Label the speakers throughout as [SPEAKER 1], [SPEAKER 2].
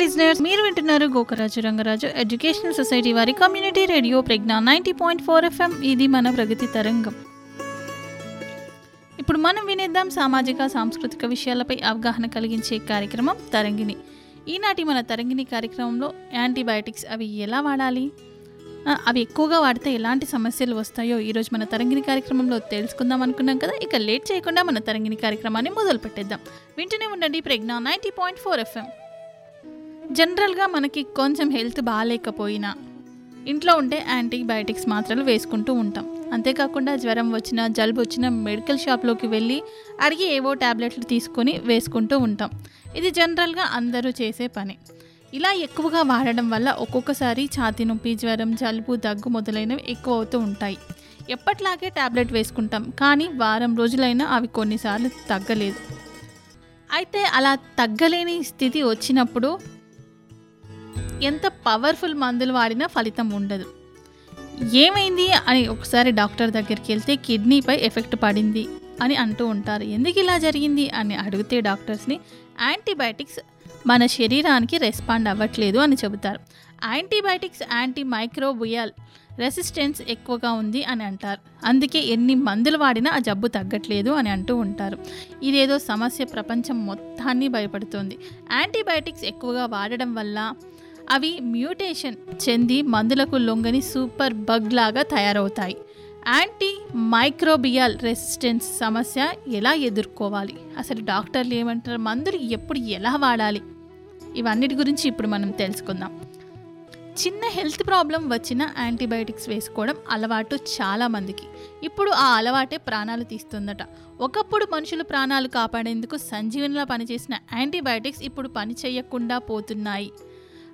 [SPEAKER 1] Listeners మీరు వింటున్నారు Gokaraju Rangaraju educational society వారి community radio Pragna ninety point four FM ఇది మన ప్రగతి తరంగం. ఇప్పుడు మనం వినేద్దాం సామాజిక సాంస్కృతిక విషయాలపై అవగాహన కలిగించే కార్యక్రమం తరంగిణి. ఈనాటి మన తరంగిణి కార్యక్రమంలో యాంటీబయాటిక్స్ అవి ఎలా వాడాలి? అవి ఎక్కువగా వాడితే ఎలాంటి సమస్యలు వస్తాయో ఈరోజు మన తరంగిణి కార్యక్రమంలో తెలుసుకుందాం అనుకున్నాం కదా ఇక లేట్ చేయకుండా మన తరంగిణి కార్యక్రమాన్ని మొదలు పెట్టేద్దాం వింటూనే ఉండండి Pragna ninety point four FM జనరల్గా మనకి కొంచెం హెల్త్ బాగాలేకపోయినా ఇంట్లో ఉండే యాంటీబయాటిక్స్ మాత్రలు వేసుకుంటూ ఉంటాం. అంతేకాకుండా జ్వరం వచ్చినా జలుబు వచ్చినా మెడికల్ షాప్లోకి వెళ్ళి అడిగి ఏవో ట్యాబ్లెట్లు తీసుకొని వేసుకుంటూ ఉంటాం. ఇది జనరల్గా అందరూ చేసే పని. ఇలా ఎక్కువగా వాడడం వల్ల ఒక్కొక్కసారి ఛాతీ నొప్పి జ్వరం జలుబు దగ్గు మొదలైనవి ఎక్కువ అవుతూ ఉంటాయి. ఎప్పట్లాగే ట్యాబ్లెట్ వేసుకుంటాం కానీ వారం రోజులైనా అవి కొన్నిసార్లు తగ్గలేదు. అయితే అలా తగ్గలేని స్థితి వచ్చినప్పుడు ఎంత పవర్ఫుల్ మందులు వాడినా ఫలితం ఉండదు. ఏమైంది అని ఒకసారి డాక్టర్ దగ్గరికి వెళ్తే కిడ్నీపై ఎఫెక్ట్ పడింది అని అంటూ ఉంటారు. ఎందుకు ఇలా జరిగింది అని అడిగితే డాక్టర్స్ని యాంటీబయాటిక్స్ మన శరీరానికి రెస్పాండ్ అవ్వట్లేదు అని చెబుతారు. యాంటీబయాటిక్స్ యాంటీ మైక్రోబియల్ రెసిస్టెన్స్ ఎక్కువగా ఉంది అని అంటారు. అందుకే ఎన్ని మందులు వాడినా ఆ జబ్బు తగ్గట్లేదు అని అంటూ ఉంటారు. ఇదేదో సమస్య ప్రపంచం మొత్తాన్ని భయపడుతుంది. యాంటీబయాటిక్స్ ఎక్కువగా వాడడం వల్ల అవి మ్యూటేషన్ చెంది మందులకు లొంగని సూపర్ బగ్ లాగా తయారవుతాయి. యాంటీ మైక్రోబియల్ రెసిస్టెన్స్ సమస్య ఎలా ఎదుర్కోవాలి? అసలు డాక్టర్లు ఏమంటారు? మందులు ఎప్పుడు ఎలా వాడాలి? ఇవన్నిటి గురించి ఇప్పుడు మనం తెలుసుకుందాం. చిన్న హెల్త్ ప్రాబ్లం వచ్చిన యాంటీబయాటిక్స్ వేసుకోవడం అలవాటు చాలా మందికి. ఇప్పుడు ఆ అలవాటే ప్రాణాలు తీస్తుందట. ఒకప్పుడు మనుషులు ప్రాణాలు కాపాడేందుకు సంజీవనిలా పనిచేసిన యాంటీబయాటిక్స్ ఇప్పుడు పని చేయకుండా పోతున్నాయి.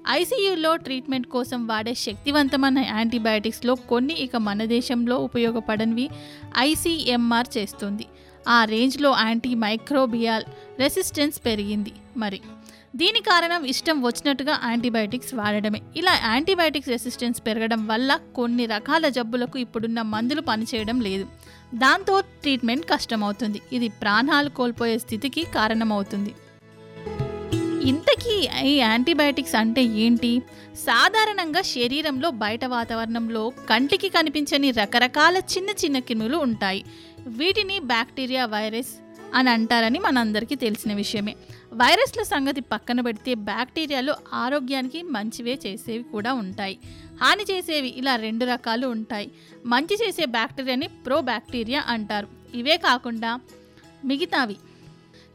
[SPEAKER 1] ఐసీయూలో ట్రీట్మెంట్ కోసం వాడే శక్తివంతమైన యాంటీబయాటిక్స్లో కొన్ని ఇక మన దేశంలో ఉపయోగపడనివి ఐసీఎంఆర్ చేస్తుంది. ఆ రేంజ్లో యాంటీ మైక్రోబియాల్ రెసిస్టెన్స్ పెరిగింది. మరి దీని కారణం ఇష్టం వచ్చినట్టుగా యాంటీబయాటిక్స్ వాడడమే. ఇలా యాంటీబయాటిక్స్ రెసిస్టెన్స్ పెరగడం వల్ల కొన్ని రకాల జబ్బులకు ఇప్పుడున్న మందులు పనిచేయడం లేదు. దాంతో ట్రీట్మెంట్ కష్టమవుతుంది. ఇది ప్రాణాలు కోల్పోయే స్థితికి కారణమవుతుంది. ఇంతకీ ఈ యాంటీబయాటిక్స్ అంటే ఏంటి? సాధారణంగా శరీరంలో బయట వాతావరణంలో కంటికి కనిపించని రకరకాల చిన్న చిన్న క్రిములు ఉంటాయి. వీటిని బ్యాక్టీరియా వైరస్ అని అంటారని మనందరికీ తెలిసిన విషయమే. వైరస్ల సంగతి పక్కన పెడితే బ్యాక్టీరియాలు ఆరోగ్యానికి మంచివే చేసేవి కూడా ఉంటాయి. హాని చేసేవి ఇలా రెండు రకాలు ఉంటాయి. మంచి చేసే బ్యాక్టీరియాని ప్రో బ్యాక్టీరియా అంటారు. ఇవే కాకుండా మిగతావి.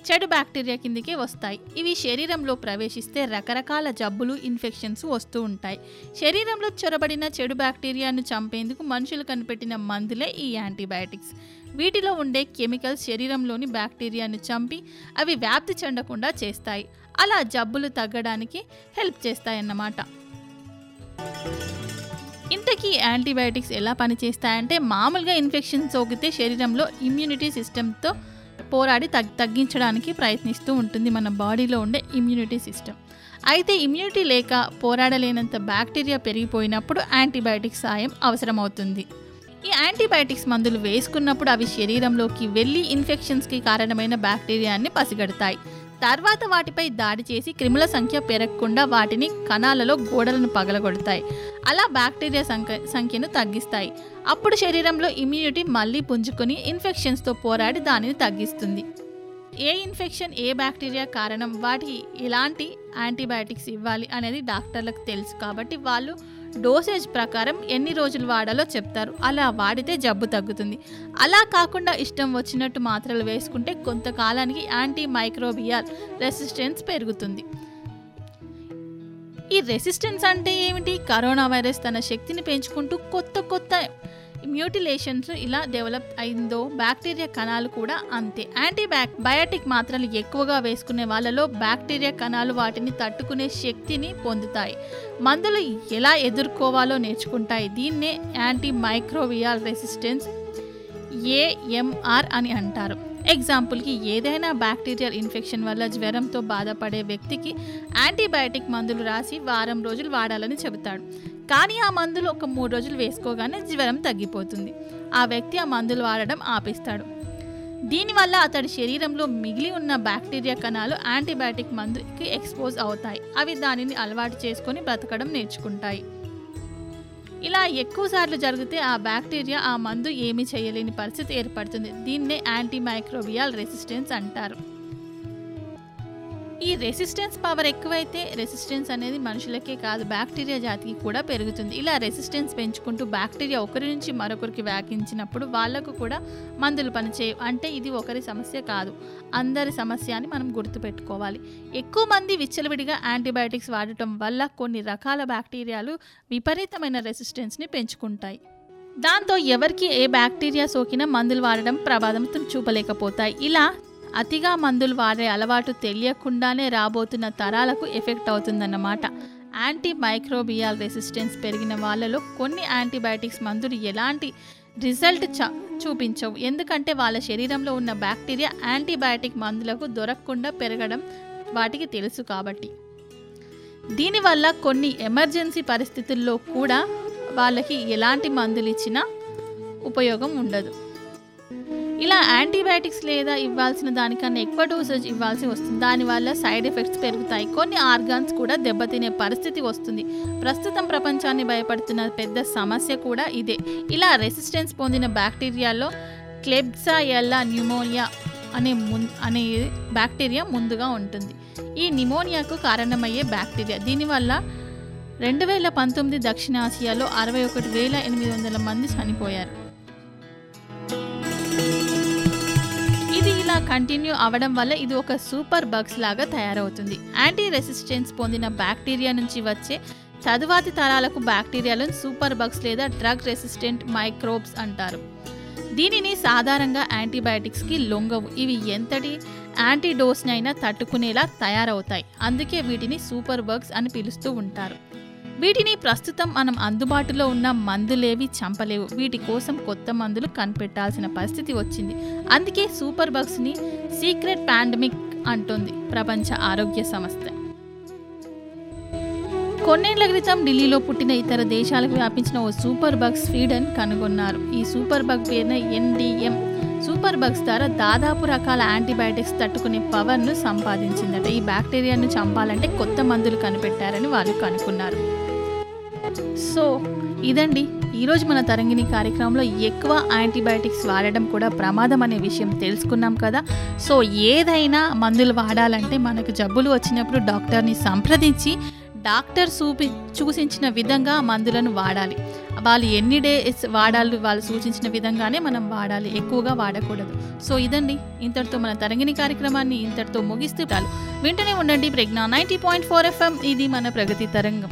[SPEAKER 1] చెడు బ్యాక్టీరియా కిందకే వస్తాయి. ఇవి శరీరంలో ప్రవేశిస్తే రకరకాల జబ్బులు ఇన్ఫెక్షన్స్ వస్తూ ఉంటాయి. శరీరంలో చొరబడిన చెడు బ్యాక్టీరియాను చంపేందుకు మనుషులు కనిపెట్టిన మందులే ఈ యాంటీబయాటిక్స్. వీటిలో ఉండే కెమికల్స్ శరీరంలోని బ్యాక్టీరియాను చంపి అవి వ్యాప్తి చెందకుండా చేస్తాయి. అలా జబ్బులు తగ్గడానికి హెల్ప్ చేస్తాయన్నమాట. ఇంతకీ యాంటీబయాటిక్స్ ఎలా పనిచేస్తాయంటే మామూలుగా ఇన్ఫెక్షన్ సోకితే శరీరంలో ఇమ్యూనిటీ సిస్టమ్తో పోరాడి తగ్ తగ్గించడానికి ప్రయత్నిస్తూ ఉంటుంది మన బాడీలో ఉండే ఇమ్యూనిటీ సిస్టమ్ అయితే ఇమ్యూనిటీ లేక పోరాడలేనంత బ్యాక్టీరియా పెరిగిపోయినప్పుడు యాంటీబయాటిక్స్ సాయం అవసరమవుతుంది. ఈ యాంటీబయాటిక్స్ మందులు వేసుకున్నప్పుడు అవి శరీరంలోకి వెళ్ళి ఇన్ఫెక్షన్స్కి కారణమైన బ్యాక్టీరియాన్ని పసిగడతాయి. తర్వాత వాటిపై దాడి చేసి క్రిముల సంఖ్య పెరగకుండా వాటిని కణాలలో గోడలను పగలగొడతాయి. అలా బ్యాక్టీరియా సంఖ్య సంఖ్యను తగ్గిస్తాయి. అప్పుడు శరీరంలో ఇమ్యూనిటీ మళ్ళీ పుంజుకొని ఇన్ఫెక్షన్స్తో పోరాడి దానిని తగ్గిస్తుంది. ఏ ఇన్ఫెక్షన్ ఏ బ్యాక్టీరియా కారణం వాటికి ఎలాంటి యాంటీబయాటిక్స్ ఇవ్వాలి అనేది డాక్టర్లకు తెలుసు కాబట్టి వాళ్ళు డోసేజ్ ప్రకారం ఎన్ని రోజులు వాడాలో చెప్తారు. అలా వాడితే జబ్బు తగ్గుతుంది. అలా కాకుండా ఇష్టం వచ్చినట్టు మాత్రలు వేసుకుంటే కొంతకాలానికి యాంటీ మైక్రోబియల్ రెసిస్టెన్స్ పెరుగుతుంది. ఈ రెసిస్టెన్స్ అంటే ఏమిటి? కరోనా వైరస్ తన శక్తిని పెంచుకుంటూ కొత్త కొత్త మ్యూటిలేషన్స్ ఇలా డెవలప్ అయిందో బ్యాక్టీరియా కణాలు కూడా అంతే. యాంటీబ్యాక్ బయాటిక్ మాత్రలు ఎక్కువగా వేసుకునే వాళ్ళలో బ్యాక్టీరియా కణాలు వాటిని తట్టుకునే శక్తిని పొందుతాయి. మందులు ఎలా ఎదుర్కోవాలో నేర్చుకుంటాయి. దీన్నే యాంటీ మైక్రోవియల్ రెసిస్టెన్స్ ఏఎంఆర్ అని అంటారు. ఎగ్జాంపుల్కి ఏదైనా బ్యాక్టీరియల్ ఇన్ఫెక్షన్ వల్ల జ్వరంతో బాధపడే వ్యక్తికి యాంటీబయాటిక్ మందులు రాసి వారం రోజులు వాడాలని చెబుతాడు. కానీ ఆ మందులు ఒక మూడు రోజులు వేసుకోగానే జ్వరం తగ్గిపోతుంది. ఆ వ్యక్తి ఆ మందులు వాడడం ఆపేస్తాడు. దీనివల్ల అతడి శరీరంలో మిగిలి ఉన్న బ్యాక్టీరియా కణాలు యాంటీబయాటిక్ మందుకి ఎక్స్పోజ్ అవుతాయి. అవి దానిని అలవాటు చేసుకొని బ్రతకడం నేర్చుకుంటాయి. ఇలా ఎక్కువ సార్లు జరిగితే ఆ బ్యాక్టీరియా ఆ మందు ఏమీ చేయలేని పరిస్థితి ఏర్పడుతుంది. దీన్నే యాంటీమైక్రోబియల్ రెసిస్టెన్స్ అంటారు. ఈ రెసిస్టెన్స్ పవర్ ఎక్కువైతే రెసిస్టెన్స్ అనేది మనుషులకే కాదు బ్యాక్టీరియా జాతికి కూడా పెరుగుతుంది. ఇలా రెసిస్టెన్స్ పెంచుకుంటూ బ్యాక్టీరియా ఒకరి నుంచి మరొకరికి వ్యాపించినప్పుడు వాళ్ళకు కూడా మందులు పనిచేయవు. అంటే ఇది ఒకరి సమస్య కాదు. అందరి సమస్య అని మనం గుర్తుపెట్టుకోవాలి. ఎక్కువ మంది విచ్చలవిడిగా యాంటీబయాటిక్స్ వాడటం వల్ల కొన్ని రకాల బ్యాక్టీరియాలు విపరీతమైన రెసిస్టెన్స్ని పెంచుకుంటాయి. దాంతో ఎవరికి ఏ బ్యాక్టీరియా సోకినా మందులు వాడడం ప్రభావం చూపలేకపోతాయి. ఇలా అతిగా మందులు వాడే అలవాటు తెలియకుండానే రాబోతున్న తరాలకు ఎఫెక్ట్ అవుతుందన్నమాట. యాంటీ మైక్రోబియల్ రెసిస్టెన్స్ పెరిగిన వాళ్ళలో కొన్ని యాంటీబయాటిక్స్ మందులు ఎలాంటి రిజల్ట్ చ చూపించవు. ఎందుకంటే వాళ్ళ శరీరంలో ఉన్న బ్యాక్టీరియా యాంటీబయాటిక్ మందులకు దొరకకుండా పెరగడం వాటికి తెలుసు కాబట్టి. దీనివల్ల కొన్ని ఎమర్జెన్సీ పరిస్థితుల్లో కూడా వాళ్ళకి ఎలాంటి మందులు ఇచ్చినా ఉపయోగం ఉండదు. ఇలా యాంటీబయాటిక్స్ లేదా ఇవ్వాల్సిన దానికన్నా ఎక్కువ డోసేజ్ ఇవ్వాల్సి వస్తుంది. దానివల్ల సైడ్ ఎఫెక్ట్స్ పెరుగుతాయి. కొన్ని ఆర్గాన్స్ కూడా దెబ్బతినే పరిస్థితి వస్తుంది. ప్రస్తుతం ప్రపంచాన్ని భయపడుతున్న పెద్ద సమస్య కూడా ఇదే. ఇలా రెసిస్టెన్స్ పొందిన బ్యాక్టీరియాలో క్లెబ్సా ఎల్లా న్యూమోనియా అనే ముం అనే బ్యాక్టీరియా ముందుగా ఉంటుంది. ఈ నిమోనియాకు కారణమయ్యే బ్యాక్టీరియా. దీనివల్ల రెండు వేల పంతొమ్మిది దక్షిణాసియాలో అరవై ఒకటి వేల ఎనిమిది వందల మంది చనిపోయారు. ఇలా కంటిన్యూ అవడం వల్ల ఇది ఒక సూపర్ బగ్స్ లాగా తయారవుతుంది. యాంటీ రెసిస్టెన్స్ పొందిన బ్యాక్టీరియా నుంచి వచ్చే చదువాతి తరాలకు బ్యాక్టీరియాలను సూపర్ బగ్స్ లేదా డ్రగ్ రెసిస్టెంట్ మైక్రోబ్స్ అంటారు. దీనిని సాధారణంగా యాంటీబయాటిక్స్కి లొంగవు. ఇవి ఎంతటి యాంటీడోస్ని అయినా తట్టుకునేలా తయారవుతాయి. అందుకే వీటిని సూపర్ బగ్స్ అని పిలుస్తూ ఉంటారు. వీటిని ప్రస్తుతం మనం అందుబాటులో ఉన్న మందులేవి చంపలేవు. వీటి కోసం కొత్త మందులు కనిపెట్టాల్సిన పరిస్థితి వచ్చింది. అందుకే సూపర్ బగ్స్ని సీక్రెట్ పాండమిక్ అంటుంది ప్రపంచ ఆరోగ్య సంస్థ. కొన్నేళ్ళ క్రితం ఢిల్లీలో పుట్టిన ఇతర దేశాలకు వ్యాపించిన ఓ సూపర్ బగ్ స్వీడన్ కనుగొన్నారు. ఈ సూపర్ బగ్ పేరున ఎన్డిఎం సూపర్ బగ్స్ ద్వారా దాదాపు రకాల యాంటీబయాటిక్స్ తట్టుకునే పవర్ను సంపాదించిందట. ఈ బ్యాక్టీరియాను చంపాలంటే కొత్త మందులు కనిపెట్టారని వాళ్ళు కనుక్కున్నారు. సో ఇదండి. ఈరోజు మన తరంగిణి కార్యక్రమంలో ఎక్కువ యాంటీబయాటిక్స్ వాడడం కూడా ప్రమాదం అనే విషయం తెలుసుకున్నాం కదా. సో ఏదైనా మందులు వాడాలంటే మనకు జబ్బులు వచ్చినప్పుడు డాక్టర్ని సంప్రదించి డాక్టర్ చూపి సూచించిన విధంగా మందులను వాడాలి. వాళ్ళు ఎన్ని డేస్ వాడాలి వాళ్ళు సూచించిన విధంగానే మనం వాడాలి. ఎక్కువగా వాడకూడదు. సో ఇదండి. ఇంతటితో మన తరంగిణి కార్యక్రమాన్ని ఇంతటితో ముగిస్తూ చాలు. వింటూనే ఉండండి Pragna. Ninety point four FM. ఇది మన ప్రగతి తరంగం.